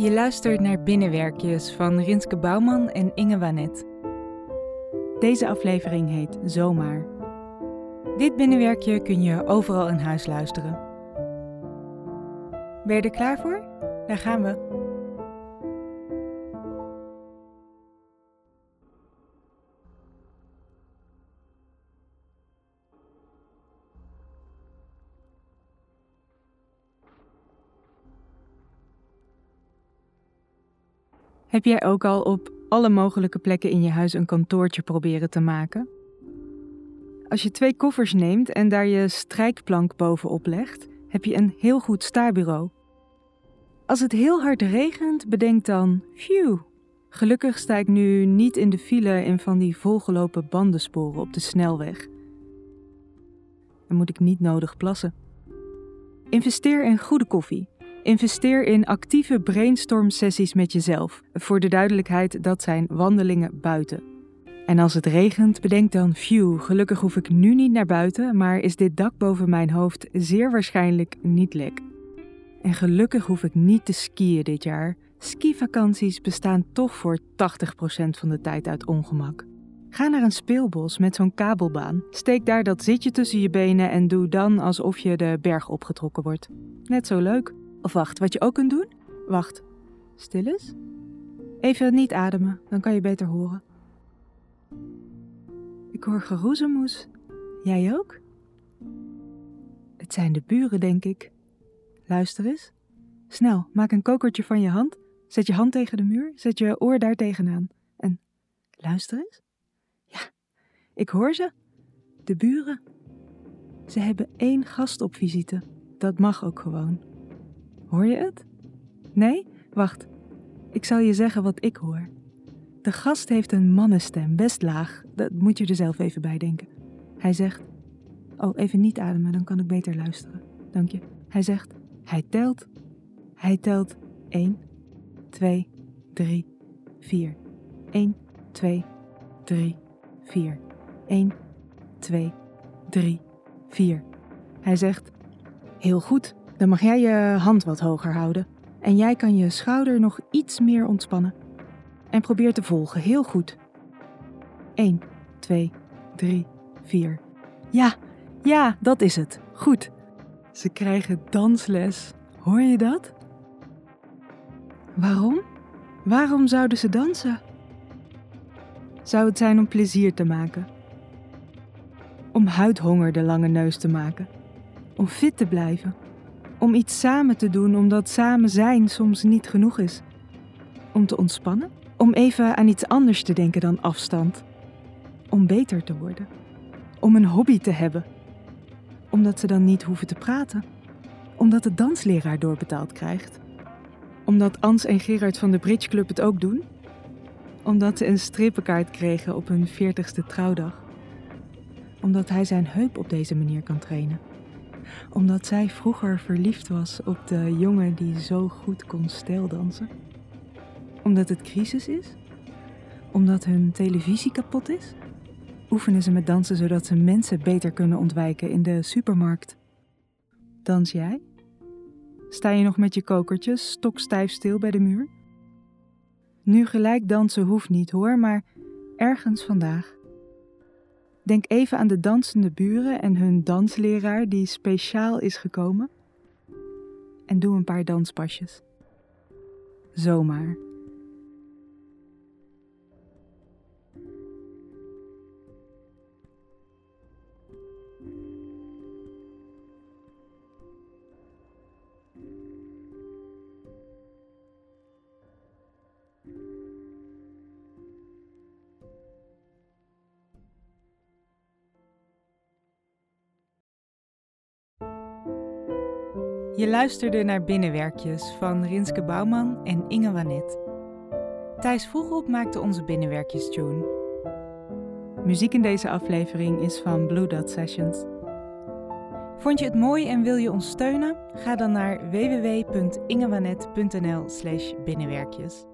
Je luistert naar Binnenwerkjes van Rinske Bouwman en Inge Wanet. Deze aflevering heet Zomaar. Dit binnenwerkje kun je overal in huis luisteren. Ben je er klaar voor? Daar gaan we. Heb jij ook al op alle mogelijke plekken in je huis een kantoortje proberen te maken? Als je twee koffers neemt en daar je strijkplank bovenop legt, heb je een heel goed staarbureau. Als het heel hard regent, bedenk dan: phew. Gelukkig sta ik nu niet in de file in van die volgelopen bandensporen op de snelweg. Dan moet ik niet nodig plassen. Investeer in goede koffie. Investeer in actieve brainstorm sessies met jezelf. Voor de duidelijkheid, dat zijn wandelingen buiten. En als het regent, bedenk dan: phew, gelukkig hoef ik nu niet naar buiten, maar is dit dak boven mijn hoofd zeer waarschijnlijk niet lek. En gelukkig hoef ik niet te skiën dit jaar. Skivakanties bestaan toch voor 80% van de tijd uit ongemak. Ga naar een speelbos met zo'n kabelbaan. Steek daar dat zitje tussen je benen en doe dan alsof je de berg opgetrokken wordt. Net zo leuk. Of wacht, wat je ook kunt doen? Wacht. Stil eens. Even niet ademen, dan kan je beter horen. Ik hoor geroezemoes. Jij ook? Het zijn de buren, denk ik. Luister eens. Snel, maak een kokertje van je hand. Zet je hand tegen de muur, zet je oor daar tegenaan. En luister eens. Ja, ik hoor ze. De buren. Ze hebben één gast op visite. Dat mag ook gewoon. Hoor je het? Nee? Wacht. Ik zal je zeggen wat ik hoor. De gast heeft een mannenstem, best laag. Dat moet je er zelf even bij denken. Hij zegt: Oh, even niet ademen, dan kan ik beter luisteren. Dank je. Hij zegt: Hij telt. Hij telt 1, 2, 3, 4. 1, 2, 3, 4. 1, 2, 3, 4. Hij zegt: Heel goed, dan mag jij je hand wat hoger houden. En jij kan je schouder nog iets meer ontspannen. En probeer te volgen, heel goed. 1, 2, 3, 4. Ja, ja, dat is het. Goed. Ze krijgen dansles. Hoor je dat? Waarom? Waarom zouden ze dansen? Zou het zijn om plezier te maken? Om huidhonger de lange neus te maken? Om fit te blijven? Om iets samen te doen omdat samen zijn soms niet genoeg is? Om te ontspannen? Om even aan iets anders te denken dan afstand? Om beter te worden? Om een hobby te hebben? Omdat ze dan niet hoeven te praten? Omdat de dansleraar doorbetaald krijgt? Omdat Ans en Gerard van de Bridge Club het ook doen? Omdat ze een strippenkaart kregen op hun 40ste trouwdag? Omdat hij zijn heup op deze manier kan trainen? Omdat zij vroeger verliefd was op de jongen die zo goed kon stijldansen? Omdat het crisis is? Omdat hun televisie kapot is? Oefenen ze met dansen zodat ze mensen beter kunnen ontwijken in de supermarkt? Dans jij? Sta je nog met je kokertjes stokstijf stil bij de muur? Nu gelijk dansen hoeft niet hoor, maar ergens vandaag. Denk even aan de dansende buren en hun dansleraar die speciaal is gekomen. En doe een paar danspasjes. Zomaar. Je luisterde naar Binnenwerkjes van Rinske Bouwman en Inge Wanet. Thijs Vroegop maakte onze Binnenwerkjes tune. Muziek in deze aflevering is van Blue Dot Sessions. Vond je het mooi en wil je ons steunen? Ga dan naar www.ingewanet.nl/binnenwerkjes.